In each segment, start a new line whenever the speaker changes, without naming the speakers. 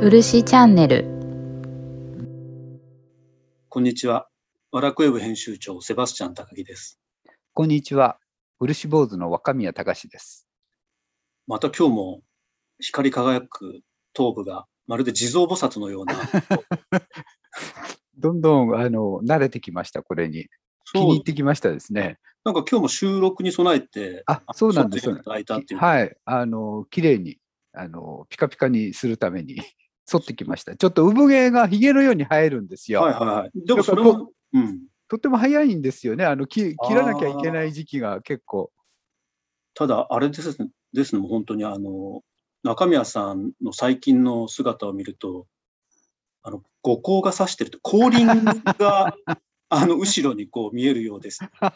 漆チャンネル
こんにちは。ワラクウェブ編集長、セバスチャン高木です。
こんにちは。漆坊主の若宮隆です。
また今日も光り輝く頭部がまるで地蔵菩薩のような、
どんどんあの慣れてきました、これに。気に入ってきましたですね。
なんか今日も収録に備えて、
あ、そうなんです。
撮っていただいたっていう。
はい。あの、綺麗に、あの、ピカピカにするために剃ってきました。ちょっと産毛がヒゲのように生えるんですよ。
はいはいはい。でもそれも、うん。
とっても早いんですよね。あの、き切らなきゃいけない時期が結構。
ただ、あれですね、ですね、本当にあの、中宮さんの最近の姿を見ると、あの、五光が差してると、後輪が、あの、後ろにこう見えるようです。あ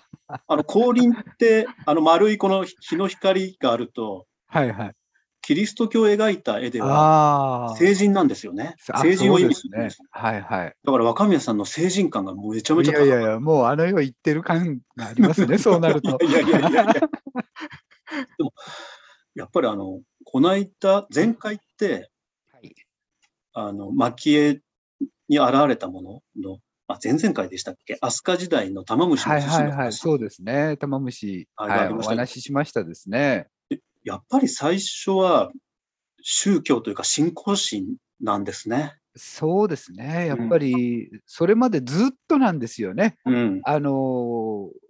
の、後輪って、あの、丸いこの日の光があると、
はいはい。
キリスト教を描いた絵では。成人なんですよね。
あ
成人を意味
す
るんです。。
はいはい。
だから若宮さんの成人感がもうめちゃめ
い
ちゃ高い。
やいやいや、もうあの世行ってる感がありますね、そうなると。
いやいやいやいや。でも、やっぱりあの、この間、前回って、
はい
あの、蒔絵に現れたものの、あ、前々回でしたっけ？飛鳥時代の玉虫の
はいはいはい、そうですね。玉虫、
あ
はい、お話ししましたですね。
やっぱり最初は宗教というか信仰心なんですね。
そうですね。や
うん
っぱり、それまでずっとなんですよね。
うん。
あのー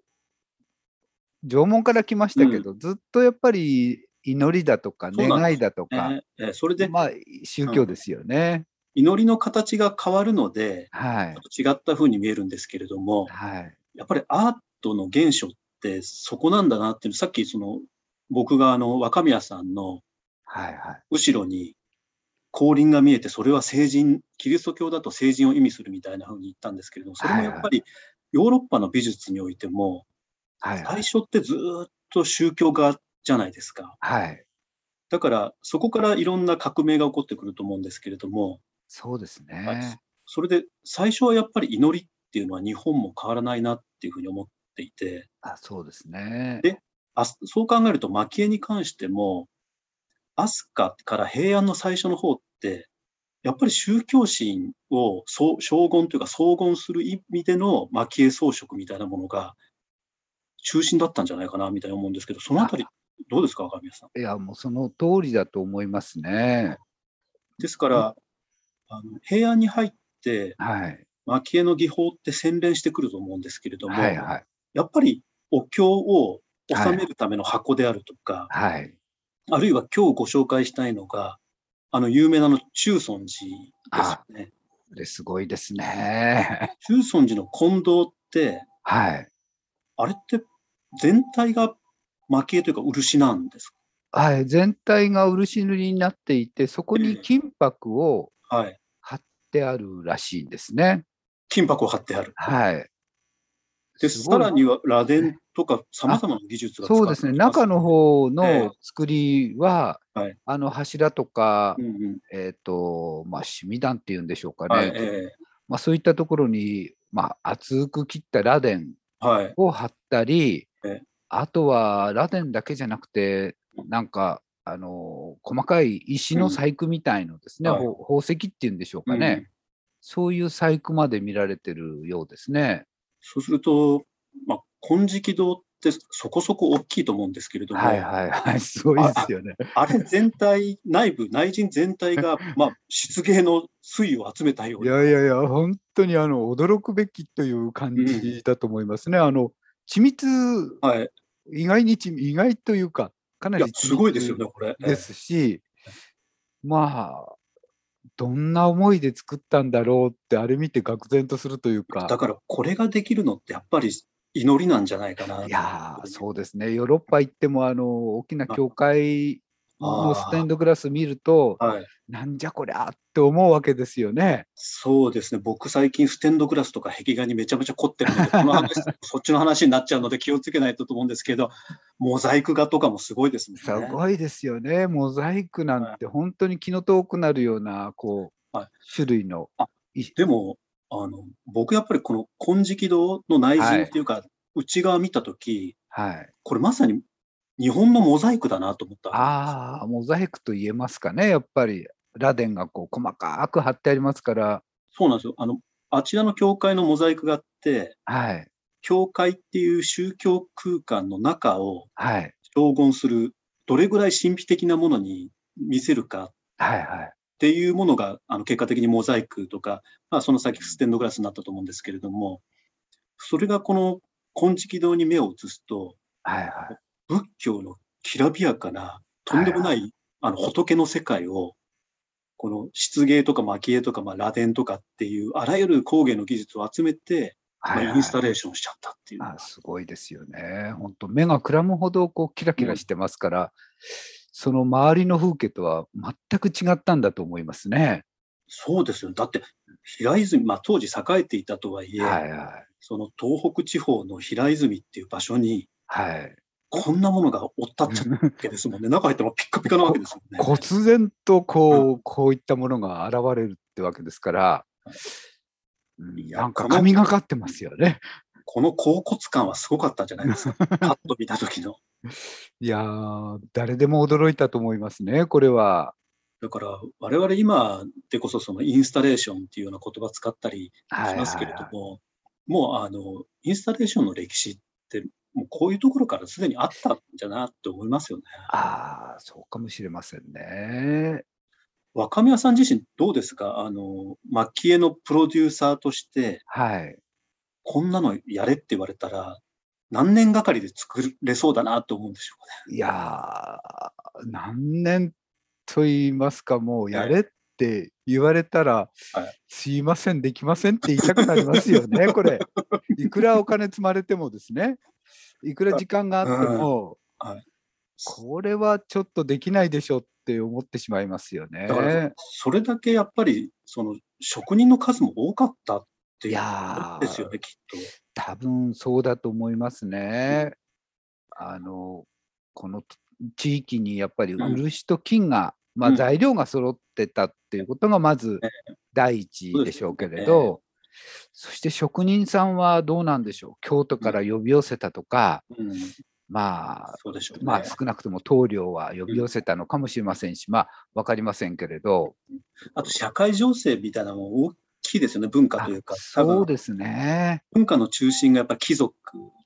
縄文から来ましたけど、ずっとやっぱり祈りだとか願いだとか、
ねえそれで
まあ宗教ですよね。
祈りの形が変わるので、
はい。
違った風に見えるんですけれども、
はい。
やっぱりアートの原初ってそこなんだなっていう、さっきその僕があの若宮さんの。後ろに降臨が見えて、それは聖人、キリスト教だと聖人を意味するみたいな風に言ったんですけれども、それもやっぱりヨーロッパの美術においても。最初ってずーっと宗教画じゃないですか。
はい。
だからそこからいろんな革命が起こってくると思うんですけれども、
そうです
はい
ね。
それで最初はやっぱり祈りっていうのは日本も変わらないなっていうふうに思っていて、
あそうですね。
であそう考えると蒔絵に関しても、飛鳥から平安の最初の方って、やっぱり宗教心を荘厳というか荘厳する意味での蒔絵装飾みたいなものが中心だったんじゃないかなみたいに思うんですけど、そのあたりどうですか、若宮さん？
いや、もうその通りだと思いますね。
ですから、あの平安に入って
はい。
蒔絵の技法って洗練してくると思うんですけれども、
はいはい。
やっぱりお経を収めるための箱であるとか、
はい。
あるいは今日ご紹介したいのが、あの有名なあの中尊寺ですよね。
これすごいですね。
中尊寺の金堂って、
はい。
あれって全体が蒔絵というか漆なんですか？
はい。全体が漆塗りになっていて、そこに金箔を
はい。
貼ってあるらしいんですね。
金箔を貼ってある。
はい。
でさらには螺鈿とか様々な技術が
そうですね。中の方
ええ。
の作りは、
はい。
あの柱とか、
うんうん。
えっ、と、まあ、シミ段っていうんでしょうかね。
はい、え
まあ、そういったところに、まあ、厚く切った螺鈿
えはい。
を貼ったり、
ええ。
あとは螺鈿だけじゃなくて、なんか、あの細かい石の細工みたいのですね、
うん
宝石っていうんでしょうかね、
うん。
そういう細工まで見られてるようですね。
そうすると、まあ、金色堂ってそこそこ大きいと思うんですけれども、
はいはいはい、すごいですよね。
あれ全体、内部、内陣全体が、まあ、漆芸の水を集めたよう
い
な。
やいやいや、本当にあの驚くべきという感じだと思いますね。あの緻密、
はい。
意外に緻意外というか、かないり
や、すごいですよね、これ。
ですし、まあ、どんな思いで作ったんだろうって、あれ見て愕然とするというか、
だから、これができるのって、やっぱり祈りなんじゃないかな。
いやー、そうですね、ヨーロッパ行っても、あの大きな教会のステンドグラス見ると、
はい。
なんじゃこりゃって思うわけですよね。
そうですね。僕、最近、ステンドグラスとか壁画にめちゃめちゃ凝ってるので、この話、そっちの話になっちゃうので気をつけないとと思うんですけど、モザイク画とかもすごいですね。
すごいですよね。モザイクなんて本当に気の遠くなるような、こう、
はい
種類の。
あでも、あの、僕やっぱりこの金色堂の内陣っていうか、内側見たとき、
はい。
これまさに日本のモザイクだなと思った。
ああ、モザイクと言えますかね、やっぱり。螺鈿がこう細かく貼ってありますから、
そうなんですよ。あの、あちらの教会のモザイクがあって、
はい、
教会っていう宗教空間の中を
はい、
荘厳する、どれぐらい神秘的なものに見せるか
はい、はい。
っていうものが、あの、結果的にモザイクとか、まあ、その先ステンドグラスになったと思うんですけれども、それがこの金色堂に目を移すと、
はいはい。
仏教のきらびやかな、とんでもない、あの、仏の世界を、この漆芸とか蒔絵とか、まあ、螺鈿とかっていう、あらゆる工芸の技術を集めて、まあ
はい、
インスタレーションしちゃったっていう。
あすごいですよね。本当目がくらむほどこうキラキラしてますから、その周りの風景とは全く違ったんだと思いますね。
そうですよ。だって、平泉、まあ当時栄えていたとはいえ、
はいはい。
その東北地方の平泉っていう場所に、
はい。
こんなものがおったっちゃったわけですもんね。中入ったらピッカピカなわけですもんね。
忽然とこう、こういったものが現れるってわけですから、うんなんか神がかってますよね。
この甲骨感はすごかったんじゃないですか。パッと見た時の。
いやー、誰でも驚いたと思いますね、これは。
だから、我々今でこそそのインスタレーションっていうような言葉使ったり
はい
しますけれど
はい
も、もうあの、インスタレーションの歴史って、もうこういうところからすでにあったんじゃなって思いますよね。
ああ、そうかもしれませんね。
若宮さん自身どうですか？あの、蒔絵のプロデューサーとして、
はい。
こんなのやれって言われたら、何年がかりで作れそうだなと思うんでしょうね。
いやー、何年と言いますか、もうやれって言われたら、
はい
すいません、できませんって言いたくなりますよね、これ。いくらお金積まれてもですね、いくら時間があっても、
はい
これはちょっとできないでしょって思ってしまいますよ
だから
ね。、
それだけやっぱり、その、職人の数も多かったっていうことですよね、きっと。
多分そうだと思いますね。あの、この地域にやっぱり
うん
漆と金が、まあ、
うん
材料が揃ってたっていうことがまず
え
第一でしょうけれど、そして職人さんはどうなんでしょう？京都から呼び寄せたとか、
うん、
まあ、
ね。
まあ少なくとも棟梁は呼び寄せたのかもしれませんし、まあ分かりませんけれど、
あと、社会情勢みたいなのも大きいですよね、文化
あ
というか。
そうですね。
文化の中心がやっぱ貴族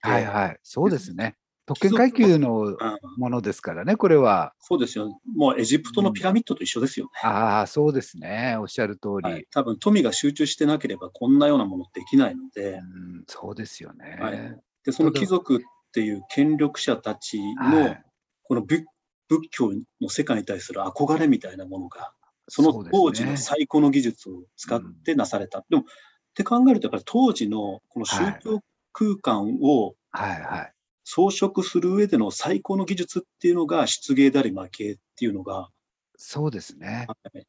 で。
はいはい、そうですね。特権階級の
うん
ものですからね、これは。
そうですよ。もうエジプトのピラミッドと一緒ですよね。
ああ、そうですね。おっしゃる通り。
はい、多分富が集中してなければこんなようなものできないので、
うん、そうですよね。
はいでその貴族っていう権力者たち
は
の
い
この仏仏教の世界に対する憧れみたいなものが、その当時の最高の技術を使ってなされた。でも、って考えると、やっぱり当時のこの宗教空間を。装飾する上での最高の技術っていうのが漆芸であり蒔絵っていうのが、
そうですね。
はい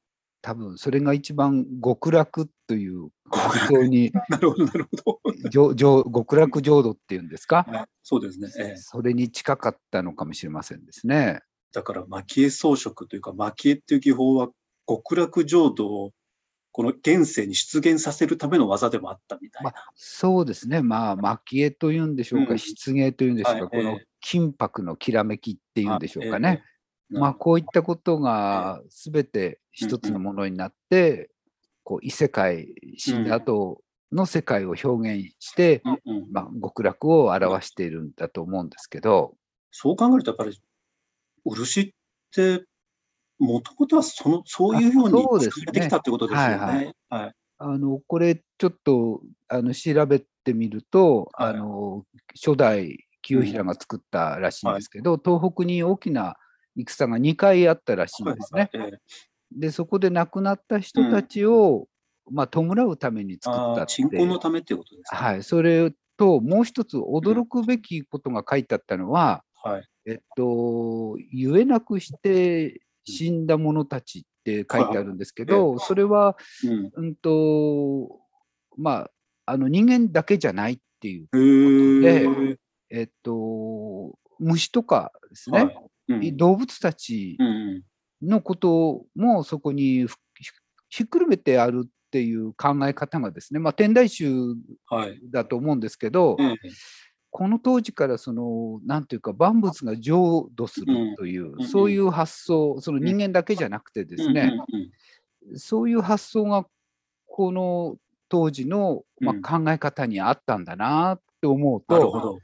多分それが一番極楽という発想に
なるほど、なるほど。
極楽浄土っていうんですか、
はいそうですね。ええ
それに近かったのかもしれませんですね。
だから、蒔絵装飾というか、蒔絵っていう技法は、極楽浄土を、この現世に出現させるための技でもあったみたいな。
そうですね。まあ、蒔絵というんでしょうか、
うん。
漆芸というんでしょうか、
はい
この
ええ
金箔のきらめきっていうんでしょうか
あ
ね。。
ええ
まあ、こういったことが全て一つのものになって、こう異世界、死んだ後の世界を表現して、
うんうん。
まあ、極楽を表しているんだと思うんですけど、
そう考えると、やっぱり、漆って、もともとはそのそういうように作られてきたってことですよね。
はい
はい。
あのこれちょっとあの調べてみると、
はい。
あの初代清平が作ったらしいんですけど、東北に大きな戦が2回あったらしいんですね。
はいはいええ。
でそこで亡くなった人たちを、まあ、弔うために作ったって。
鎮魂のためっていうことですね。
はい、それともう一つ驚くべきことが書いてあったのは、
はい。
えっと、言えなくして死んだ者たちって書いてあるんですけど、それは、
うん。
うんと、まあ、あの人間だけじゃないっていう、
へえ。
えっと、虫とかですね、
はい。うん。
動物たち
うんうん。
のこともそこにふひひっくるめてあるっていう考え方がですね、まあ、天台宗
はい。
だと思うんですけど、
ええ
この当時からその、なんていうか、万物が浄土するという、
うん
そういう発想、その人間だけじゃなくてですね、そういう発想がこの当時の、ま
うん
あ、考え方にあったんだなって思うと。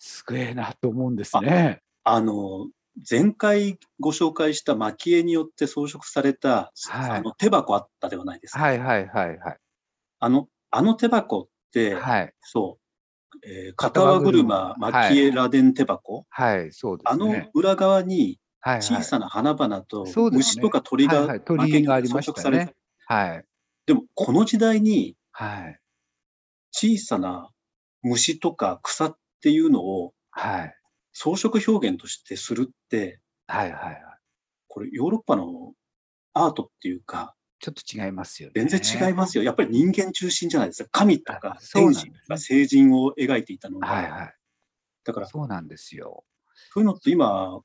すげえなと思うんですね。
あの、前回ご紹介した蒔絵によって装飾された、
はい
あの手箱あったではないですか。
はいはいはいはい。
あの、あの手箱って、
はい
そう、えー片輪車
はい
蒔絵螺鈿手箱、
はい、そうで
あの
すね。
裏側に
はいはい
小さな花々と虫とか鳥が
はいはい鳥がありましたね
装飾されて
はい。
でも、この時代に
はい。
小さな虫とか草っていうのを
はい。
装飾表現としてするって、
はいはいはい。
これヨーロッパのアートっていうか、
ちょっと違いますよね。
全然違いますよ。やっぱり人間中心じゃないですか。神とか天神とか聖人を描いていたのが、
はいはい。
だから
そうなんですよ。
そういうのって今、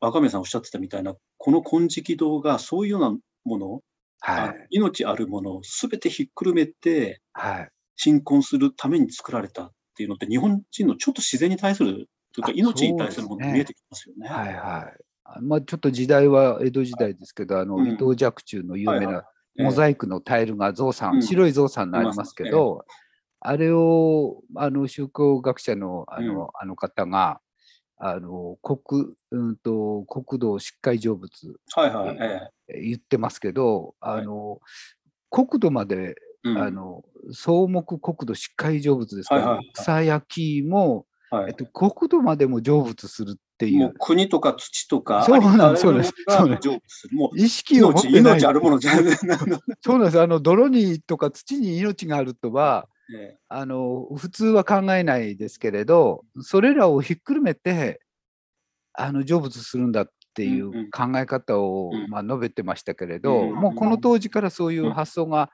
若宮さんおっしゃってたみたいな、この金色堂がそういうようなもの、
はい。
命あるものをすべてひっくるめて
はい。
鎮魂するために作られたっていうのって、日本人のちょっと自然に対する、というか
あ
命に対するもの
そうですね
に見えてきますよね。
はいはい。あまあ、ちょっと時代は江戸時代ですけど、あの、
うん
伊藤若冲の有名なモザイクのタイルが象さん、
うん。
白い象さんのありますけ
あり
ど、あれをあの宗教学者のあの,、
うん。
あの方があの国,、うん、と国土疾患成仏
はいはい。ええ。
言ってますけど、
はい。
あの国土まで、
うん。
あの草木国土疾患成仏ですから、
はいはいはい。
草焼きも、
はい。
えっと、国土までも成仏するってい
もう
う
国とか土とか、
そうなん
ありとあらゆる
そうです。そうです
もう
意識を持っ
命、
てない。
命あるものじゃ ない。
そうなんです。あの泥にとか土に命があるとは
ええ。
あの普通は考えないですけれどそれらをひっくるめてあの成仏するんだってい
うんうん。
う考え方を、
うん。
まあ、述べてましたけれど、
うん
もうこの当時からそういう発想が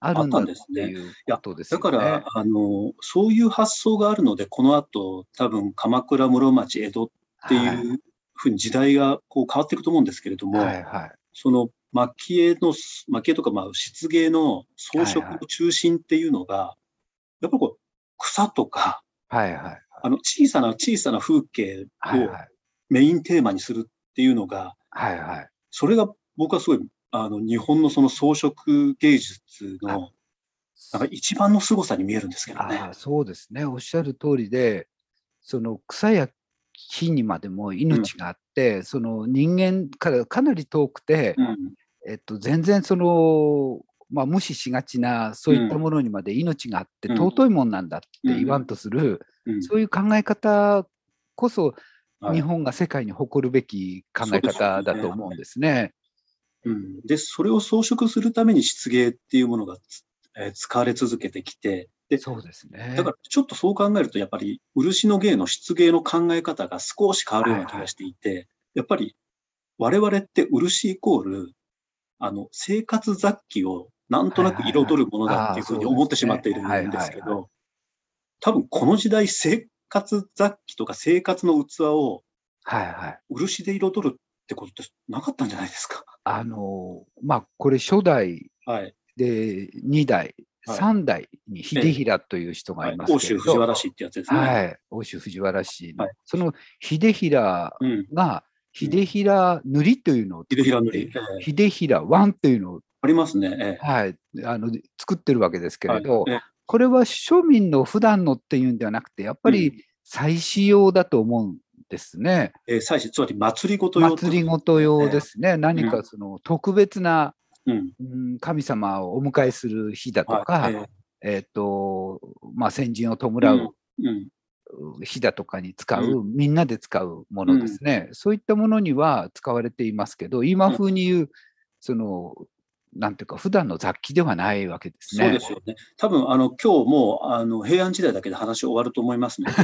あるんだっていうことですよね。
だから、あの、そういう発想があるので、この後、多分、鎌倉、室町、江戸って
はい。
いうふうに時代がこう変わっていくと思うんですけれども、
はいはい。
その蒔絵の、蒔絵とか、まあ、漆芸の装飾の中心っていうのが、やっぱりこう、草とか、
はいはい
あの、小さな小さな風景を
はいはい。
メインテーマにするっていうのが、
はいはい。
それが僕はすごい、あの、日本のその装飾芸術の、なんか一番の凄さに見えるんですけどね。
そうですね。おっしゃる通りでその草や木にまでも命があって、その人間からかなり遠くて、
うん。
えっと、全然その、まあ、無視しがちなそういったものにまで命があって、
うん。
尊いもんなんだって言わんとする、
うん。
そういう考え方こそ
はい。
日本が世界に誇るべき考え方だと思うんですね。
うん、で、それを装飾するために漆芸っていうものがつ、えー使われ続けてきて、で、
そうですね。
だからちょっとそう考えると、やっぱり漆の芸の漆芸の考え方が少し変わるような気がしていて、やっぱり我々って漆イコール、あの、生活雑器をなんとなく彩るものだっていうふうに思ってしまっているんですけど、多分この時代生活雑器とか生活の器を
はいはい。
漆で彩るってことってなかったんじゃないですか？
あのまあこれ初代
はい。
で2代、
はい
3代に秀平という人が
はいい、
ます
甲
けれど、
州藤原氏ってやつですね。
はい、欧州藤原氏の、
はい。
その秀平
うん。
が秀平塗りというのを作って
秀平塗り。ええ。
秀平ワンというのを、
ありますね。え
はい、あの作ってるわけですけ
え
れど、これは庶民の普段のっていうんではなくて、やっぱ
う
り祭祀用だと思うんですね。
ええー祭祀、つまり祭りごと用
祭りごと用ですね。何
うん
かその特別な、
うん。
うん神様をお迎えする日だとか、
はいえ
えっ、と、まあ、先人を弔
え
う
うん。
日だとかに使う、
う
みんなで使うものですね、そういったものには使われていますけど、今風に言う、その、なんていうか、普段の雑記ではないわけですね。
そうですよね。多分、あの、今日もう、あの、平安時代だけで話終わると思いますので、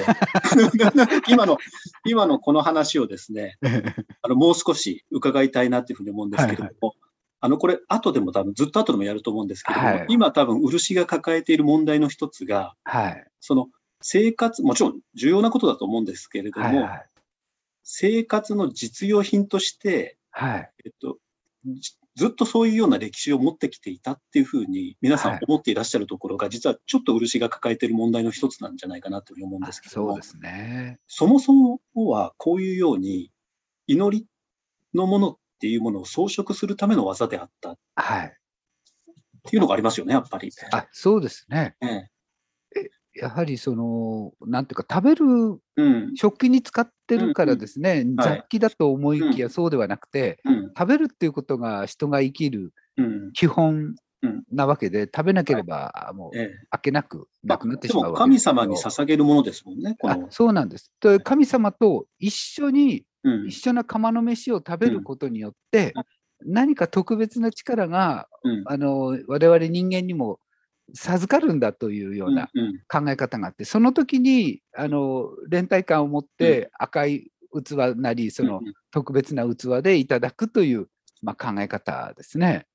今の、今のこの話をですね、あの、もう少し伺いたいなっていうふうに思うんですけれども、
はい
あの、これ、後でも多分、ずっと後でもやると思うんですけれども、
はい
今多分、漆が抱えている問題の一つが、
はい。
その、生活、もちろん重要なことだと思うんですけれども、
はい。はい。
生活の実用品として、
はい。
えっと、じずっとそういうような歴史を持ってきていたっていうふうに皆さ
はい
ん思っていらっしゃるところが、実はちょっと漆が抱えている問題の一つなんじゃないかなというふうに思うんですけども
そうで、すね。
そもそもはこういうように祈りのものっていうものを装飾するための技であったっ
はい。
ていうのがありますよね、やっぱり。
あ、そうですね。
ええ
やはりその、なんていうか、食べる
うん、
食器に使ってるからですね、
はい
雑器だと思いきやそうではなくて、
うん、
食べるっていうことが人が生きる
うん。
基本
うん
なわけで、食べなければもう
ええ
あっけなくなくなって
で
しまう
も神
わけですけど
様に捧げるものですもんね、こ
あ
の。
そうなんです。と神様と一緒に、
うん
一緒な釜の飯を食べることによって、何か特別な力が
うん。
あの我々人間にも授かるんだというような考え方があって、その時にあの連帯感を持って赤い器なり、その
うん
特別な器でいただくという、まあ、考え方ですね。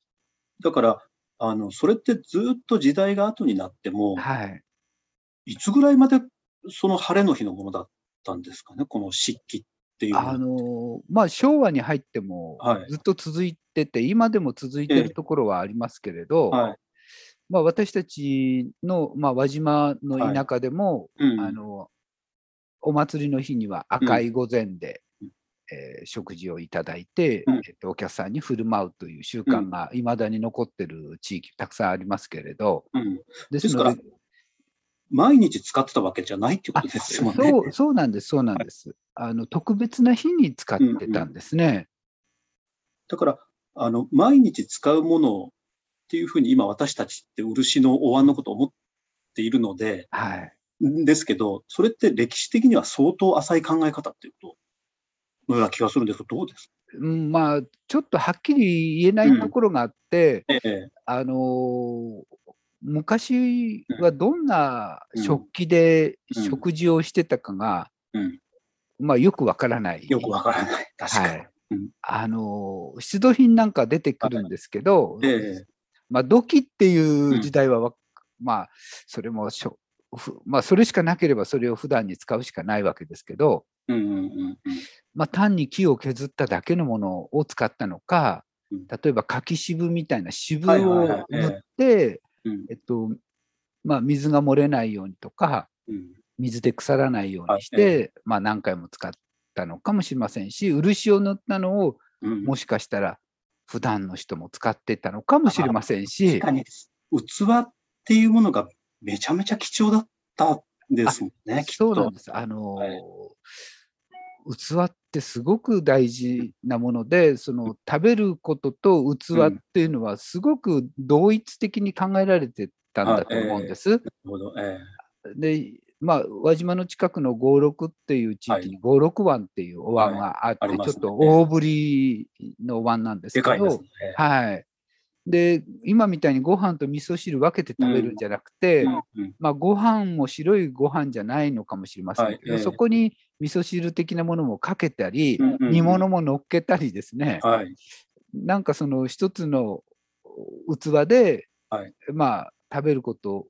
だから、あの、それってずっと時代が後になっても、
はい。
いつぐらいまでその晴れの日のものだったんですかね、この漆器っていう。
あのまあ、昭和に入っても
はい
ずっと続いてて、今でも続いてるところはありますけれど、
はい。
まあ、私たちの、まあ、輪島の田舎でも、
うん
あのお祭りの日には赤い御膳で、
うん
えー食事をいただいて、
うん
えっと、お客さんに振る舞うという習慣がいまだに残ってる地域たくさんありますけれど、
うん
です
から毎日使ってたわけじゃないっていうことですもんね。
そうそうなんです、そうなんです。あの特別な日に使ってたんですね。
だから、あの、毎日使うものっていうふうに今私たちって漆のお椀のことを思っているので、
はい。
んですけど、それって歴史的には相当浅い考え方っていうことのような気がするんですけど、どうです？か
うん、まあ、ちょっとはっきり言えないところがあって、
ええ、
あのー昔はどんな
うん
食器で
うん
食事をしてたかが、
うん。
まあ、よくわからない。
よくわからない。確かに。
はい。
うん。
あのー出土品なんか出てくるんですけど、
ええ、
まあ、土器っていう時代はわ、まあ、それもしょふまあ、それしかなければそれを普段に使うしかないわけですけど、
うんうんうんうん。
まあ、単に木を削っただけのものを使ったのか
うん、
例えば柿渋みたいな渋
はいはい
を塗って、
うん。
えっとまあ、水が漏れないようにとか、
うん
水で腐らないようにし
はい
て、まあ、何回も使ったのかもしれませんし、漆を塗ったのを
うん。
もしかしたら普段の人も使ってたのかもしれませんし。
確、かに、器っていうものがめちゃめちゃ貴重だったんですもんね。
そうなんです。あのー
はい。
器ってすごく大事なもので、その食べることと器っていうのはすごく同一的に考えられてたんだと思うんです。
なるほど。え。
で、まあ、輪島の近くの五六っていう地域に五六湾っていうお湾があって、
はいありますね。
ちょっと大ぶりのお湾なんですけど。はい。で、今みたいにご飯と味噌汁分けて食べるんじゃなくて、
うんうん
まあ、ご飯も白いご飯じゃないのかもしれませんけど、
はい。ええ。
そこに味噌汁的なものもかけたり、
うん。
煮物も乗っけたりですね、
はい。
なんかその一つの器で、
はい。
まあ、食べること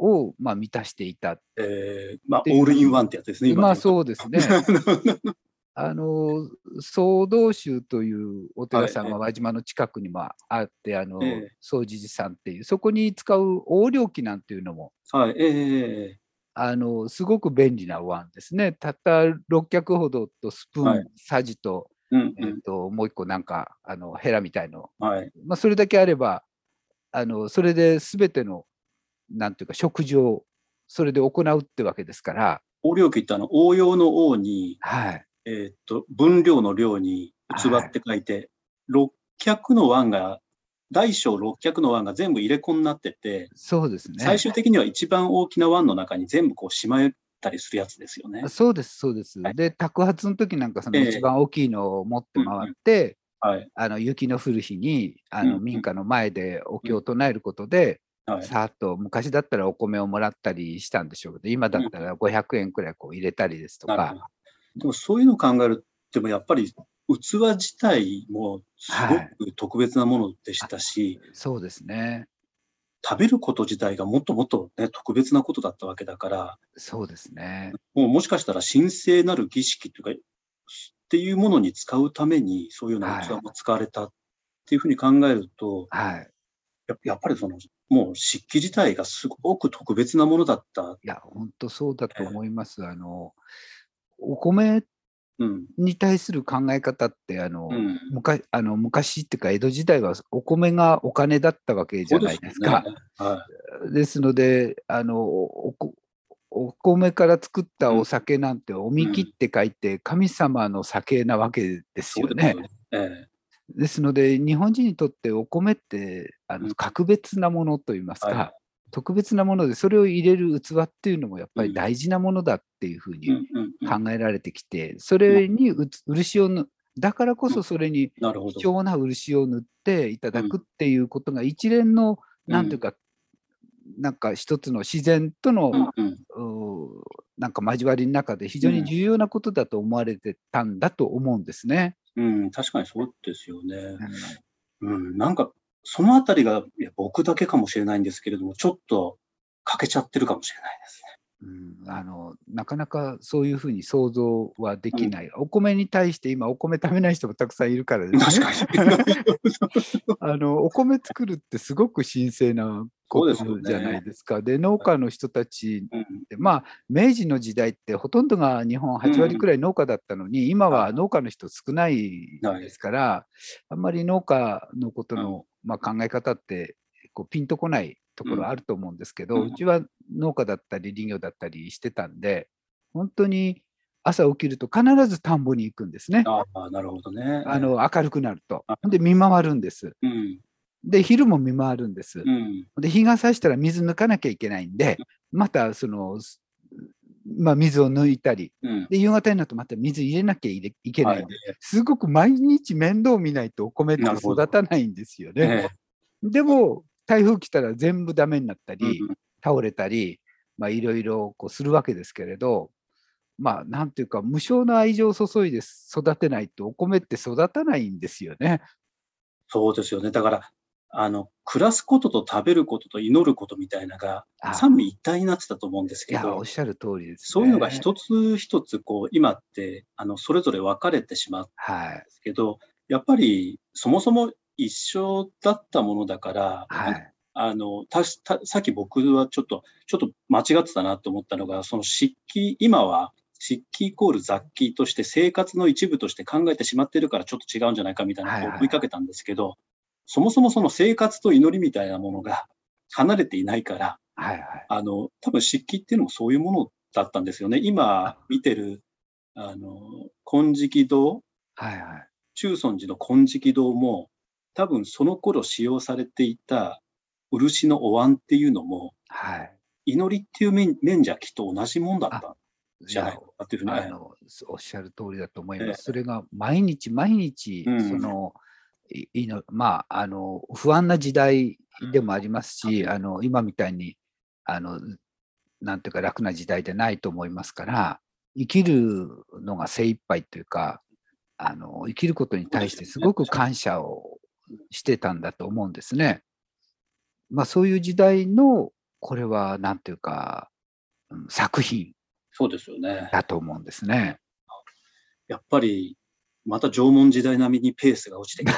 を、まあ、満たしていた。
えー、まあ、オールインワンってやつですね、今
まあ
で
そうですね。
う。
あの総道宗というお寺さん
はい
が輪島の近くにもあって、あの
ええ
総持寺さんっていう、そこに使う横領器なんていうのも、
はい。ええ
あのすごく便利なお椀ですね。たった6脚ほどとスプーン、
はい
さじと,、
うん
えっともう一個なんかあのヘラみたいの、
うん。はい。
まあ、それだけあればあのそれで全てのなんていうか食事をそれで行うってわけですから、
応量器ってあの、応用の王に、
はい、
えーっと、分量の量に器って書いて、六脚の碗が、大小六脚の碗が全部入れ子になってて、
そうですね。
最終的には一番大きな碗の中に全部こうしまえたりするやつですよね。
そうです、そうです。
はい
で、托発の時なんかその
ええ
一番大きいのを持って回って、
はい。
あの雪の降る日にあ
うんうん
の民家の前でお経を唱えることで、
はい。
さーっと昔だったらお米をもらったりしたんでしょうけど、今だったら500円くらいこう入れたりですと
なるほど
か、。
でもそういうのを考えると、やっぱり器自体もすごく特別なものでしたし、
そうですね。
食べること自体がもっともっと、ね、特別なことだったわけだから、
そうですね。
もうもしかしたら神聖なる儀式というか、っていうものに使うために、そういうような器も使われたっっていうふうに考えると、
はい。
ややっぱりその、もう漆器自体がすごく特別なものだった。
いや、本当そうだと思います。あの、お米
うん。
に対する考え方って、あの、
うん。
昔あの昔っていうか江戸時代はお米がお金だったわけじゃないですか。
ですよねは
ですのであのおこお米から作ったお酒なんておみきって書いて神様の酒なわけです
い。
よね。
え
ですので日本人にとってお米ってあ
うん。
の格別なものといいますか、
は
特別なものでそれを入れる器っていうのもやっぱり
うん。
大事なものだっていうふう
い。
に考えられてきて、それにうつ漆をぬだからこそそれに。貴重な漆を塗っていただくっていうことが一連の、なんていうか、なんか一つの自然との、なんか交わりの中で非常に重要なことだと思われてたんだと思うんですね。
うん、確かにそうですよね。
うん
うん、なんか、そのあたりがいや僕だけかもしれないんですけれども、ちょっと欠けちゃってるかもしれないですね。
うんあのなかなかそういうふうに想像はできない、お米に対して今お米食べない人もたくさんいるからですね。
確かに。
あのお米作るってすごく神聖なことじゃないですか。で農家の人たち
うん。
でまあ明治の時代ってほとんどが日本8割くらい農家だったのに、今は農家の人少ないですから、あんまり農家のことの、まあ、考え方ってこうピンとこないところあると思うんですけど、
う
うんちは農家だったり林業だったりしてたんで本当に朝起きると必ず田んぼに行くんですね。
ああ、なるほどね。
あの明るくなると
あ。
で見回るんです。
うん、
で昼も見回るんです。
うん、
で日が差したら水抜かなきゃいけないんで、またその、すまあ、水を抜いたり、
うん。
で夕方になるとまた水入れなきゃいけないんで、
はい
すごく毎日面倒見ないとお米って育たないんですよ
え
ね。
え
でも台風来たら全部ダメになったり、
うん
倒れたり、まあ、いろいろこうするわけですけれど、まあ、なんていうか、無償の愛情を注いで育てないとお米って育たないんですよね。
そうですよね。だから、あの、暮らすことと食べることと祈ることみたいなのが、
あ
三位一体になってたと思うんですけど
おっ、しゃる通りです、ね。
そういうのが一つ一つ、こう、今って、あの、それぞれ分かれてしまうんで
はい。
すけど、やっぱり、そもそも一緒だったものだから、
はい。
あの、たたさっき僕はちょっと、ちょっと間違ってたなと思ったのが、その漆器、今は漆器イコール雑器として生活の一部として考えてしまっているからちょっと違うんじゃないかみたいなことを
はいはい
追いかけたんですけど、そもそもその生活と祈りみたいなものが離れていないから、
はいはい。
あの、多分漆器っていうのもそういうものだったんですよね。今見てる、あの、金色堂、
はいはい。
中尊寺の金色堂も、多分その頃使用されていた漆のお椀っていうのも、
はい。
祈りっていう面面じゃきっと同じもんだったんじゃない
や
かなっていうふうに、
あのおっしゃる通りだと思いま
ええ。
す。それが毎日毎日、
うん。
その、いいのまあ、あの、不安な時代でもありますし、あの、今みたいに、あの、なんていうか楽な時代でないと思いますから、生きるのが精一杯というか、あの、生きることに対してすごく感謝をしてたんだと思うんですね。まあ、そういう時代の、これは、なんていうか、うん作品
そうですよね。
だと思うんですね。
やっぱり、また縄文時代並みにペースが落ちて。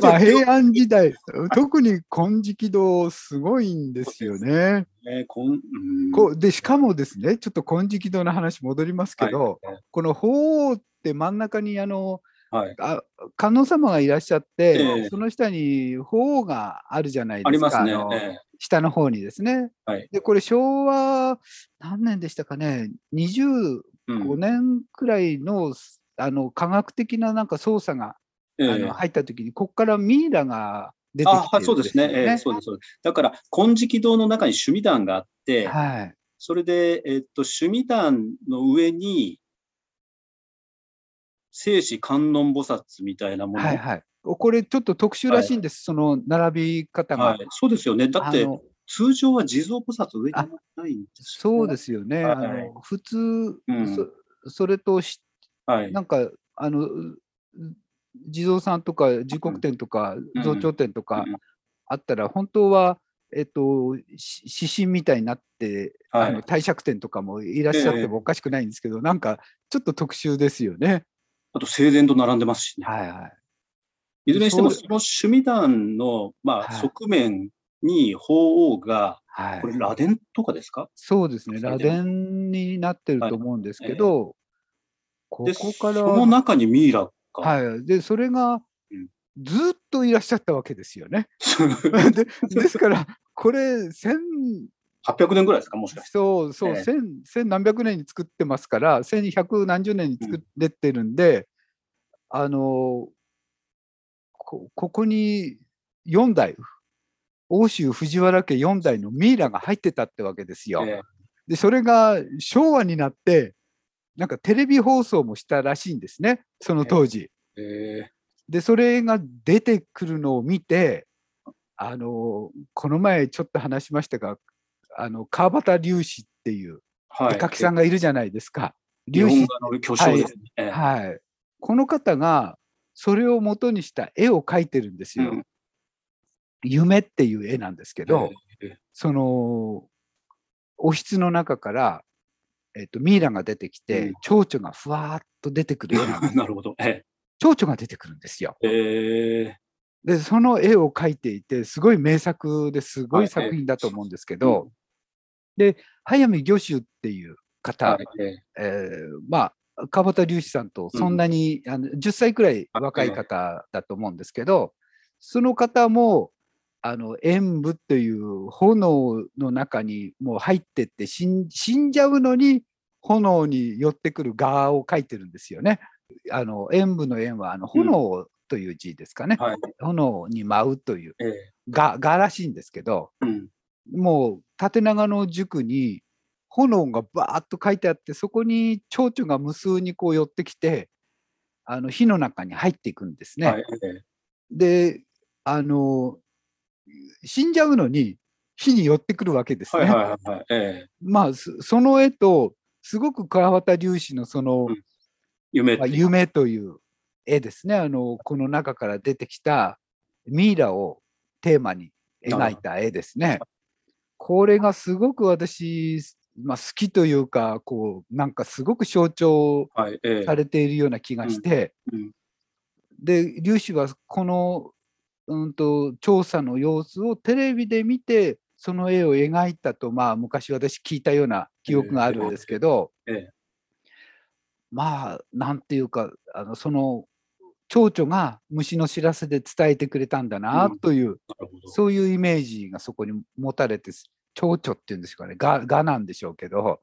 まあ平安時代、特に金色堂、すごいんですよね。
ねこんうん
こうでしかもですね、ちょっと金色堂の話戻りますけど、
はい
この鳳凰って真ん中にあの
はい、
あ観音様がいらっしゃって、
ええ
その下に鳳凰があるじゃないですか、
ありますね。
の
え
下の方にですね。
はい
で、これ昭和何年でしたかね、25
えうん
年くらいの,、あの科学的ななんか操作が
ええ
あの入った時に、ここからミイラが出て
あ
きてる
はいそうですね。
よ
ええそうです、そうです。だから、金色堂の中に趣味壇があって、
はい。
それで、えっと、趣味壇の上に、聖子観音菩薩みたいなもの。
はいはい。これちょっと特殊らしいんです、その並び方が。
はいそうですよね。だって通常は地蔵菩薩上にないんです
そうですよね。
はい
あの普通、
うん
そ、それとし、
はい。
なんか、あの、う地蔵さんとか時刻天とか
うん
増長天とか
うん
あったら、本当は、えっと、し指針みたいになって、
はい
あの帝釈天とかもいらっしゃってもおかしくないんですけど、なんかちょっと特殊ですよね。
あと、整然と並んでますしね。
はいはい。
いずれにしても、
そ
の趣味団の、まあ、
はい。
側面に法王が、
はい。
これ、螺鈿とかですか？
そうですね、螺鈿になってると思うんですけど、こ
で、
こから、
その中にミイラが。
はい、でそれが
うん。
ずっといらっしゃったわけですよね。でですから、これ、千
800年ぐらいですか、もしかして。
そうそう、
ええ
千千何百年に作ってますから、千百何十年に作ってるんで、あのこ、ここに4代、欧州藤原家4代のミイラが入ってたってわけですよ。
え
で、それが昭和になって、なんかテレビ放送もしたらしいんですね、その当時。
ええ
で、それが出てくるのを見て、あの、この前ちょっと話しましたが、あの、川端龍子っていう
はい。
絵描きさんがいるじゃないですか。
日
龍子、
の巨匠ですね。ええ
はい。この方が、それを元にした絵を描いてるんですよ。
うん
夢っていう絵なんですけど、
ええ
その、お室の中から、えっと、ミイラが出てきて、
うん
蝶々がふわーっと出てくる絵なんです。
なるほど。え
蝶々が出てくるんですよ。
えええ
で、その絵を描いていて、すごい名作ですご
はいい
作品だと思うんですけど、で、早見魚州っていう方、
はいええ
えーまあ、川端龍子さんとそんなに、あの10歳くらい若い方だと思うんですけど、その方も、あの演武っていう炎の中にもう入ってって死ん死んじゃうのに炎に寄ってくる蛾を描いてるんですよね。あの演武の円はあの炎という字ですかね。
はい。
炎に舞うという
ええ
蛾蛾らしいんですけど、
うん。
もう縦長の塾に炎がバーッと書いてあって、そこに蝶々が無数にこう寄ってきて、あの火の中に入っていくんですね。
はい。ええ
で、あの、死んじゃうのに火に寄ってくるわけですね。まあ、そその絵と、すごく川端龍子のその、
うん夢
夢という絵ですね。あの、この中から出てきたミイラをテーマに描いた絵ですね。これがすごく私、まあ、好きというか、こう、なんかすごく象徴
はい。ええ
されているような気がして、
うん
で、粒子はこの、うんと、調査の様子をテレビで見て、その絵を描いたと、まあ、昔私聞いたような記憶があるんですけど、
ええ
まあ、なんていうか、あのその蝶々が虫の知らせで伝えてくれたんだな
うん
という、
なるほど。
そういうイメージがそこに持たれて、蝶々っていうんですかね、ががなんでしょうけど、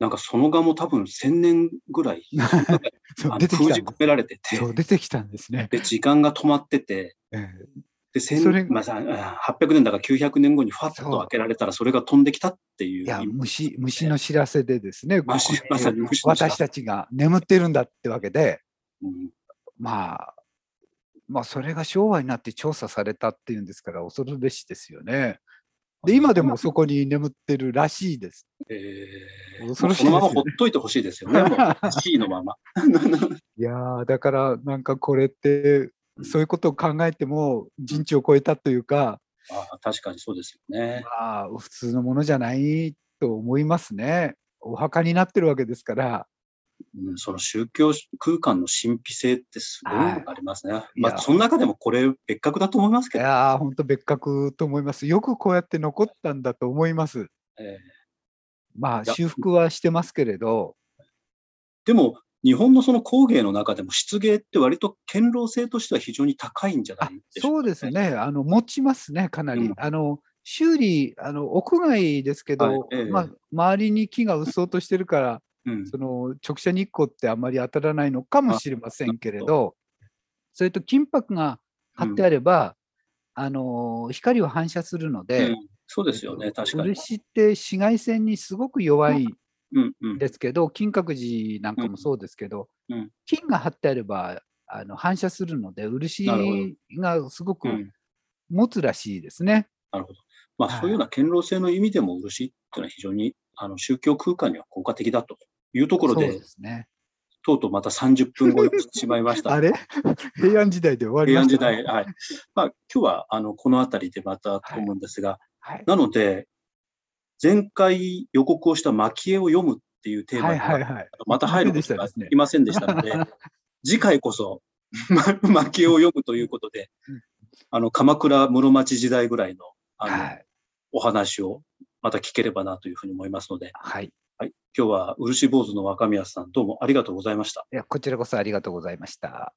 なんかその画も多分1000年ぐらい。
出てきた
封じ込められてて。
す。そう出てきたんですね。
で、時間が止まってて、
え
で、
それ
1000まあさあ800年だから900年後にファッと開けられたらそれが飛んできたっていう。
えいや虫、虫の知らせでですね、
虫
に
まさに虫
私たちが眠ってるんだってわけで、
うん。
まあ、まあ、それが昭和になって調査されたっていうんですから、恐るべしですよね。で、今でもそこに眠ってるらしいです。
えー
恐ろしい
もうそのままほっといてほしいですよね。もう C のまま。
いやーだからなんかこれってそういうことを考えても人知を超えたというか、
ああ確かにそうですよね。
まあ、普通のものじゃないと思いますね。お墓になってるわけですから、
うん、その宗教空間の神秘性ってすごいのがありますね。
いや。
まあ、その中でもこれ別格だと思います
い
けど、
やー本当別格と思います。よくこうやって残ったんだと思います。
え
まあ
いや。
修復はしてますけれど、
ーでも、日本のその工芸の中でも漆芸って割と堅牢性としては非常に高いんじゃな
あ
いでしょ
そうう
か、
ですね、あの持ちますね、かなり。
うん。
あの修理あの、屋外ですけど、
はいええ。
まあ、周りに木がうっそうとしてるから、
うん。
その直射日光ってあまり当たらないのかもしれませんけれど、それと金箔が貼ってあれば、あの光を反射するので、
うんそうですよね、確かに。
漆って紫外線にすごく弱いん
うんうん。
ですけど、金閣寺なんかもそうですけど、
うん
金が貼ってあればあの反射するので、漆がすごく
うん
持つらしいですね。
なるほど。まあ、
はい
そういうような堅牢性の意味でも漆っていうのは非常にあの宗教空間には効果的だというところ
そう
で、
ですね。
とうとうまた30分超えしてしまいました。
あれ？平安時代で終わり
平安時
ました
代、はい。まあ、今日はあのこの辺りでまたと思うんですが、
はい
なので、前回予告をした蒔絵を読むっていうテーマ
はい
には
はいはい。
また入ることができませんでしたので、次回こそ蒔絵を読むということで
うん、
あの、鎌倉室町時代ぐらいの、あの、
はい。
お話をまた聞ければなというふうに思いますので、
はい。
はい。今日は漆坊主の若宮さん、どうもありがとうございました。
いやこちらこそありがとうございました。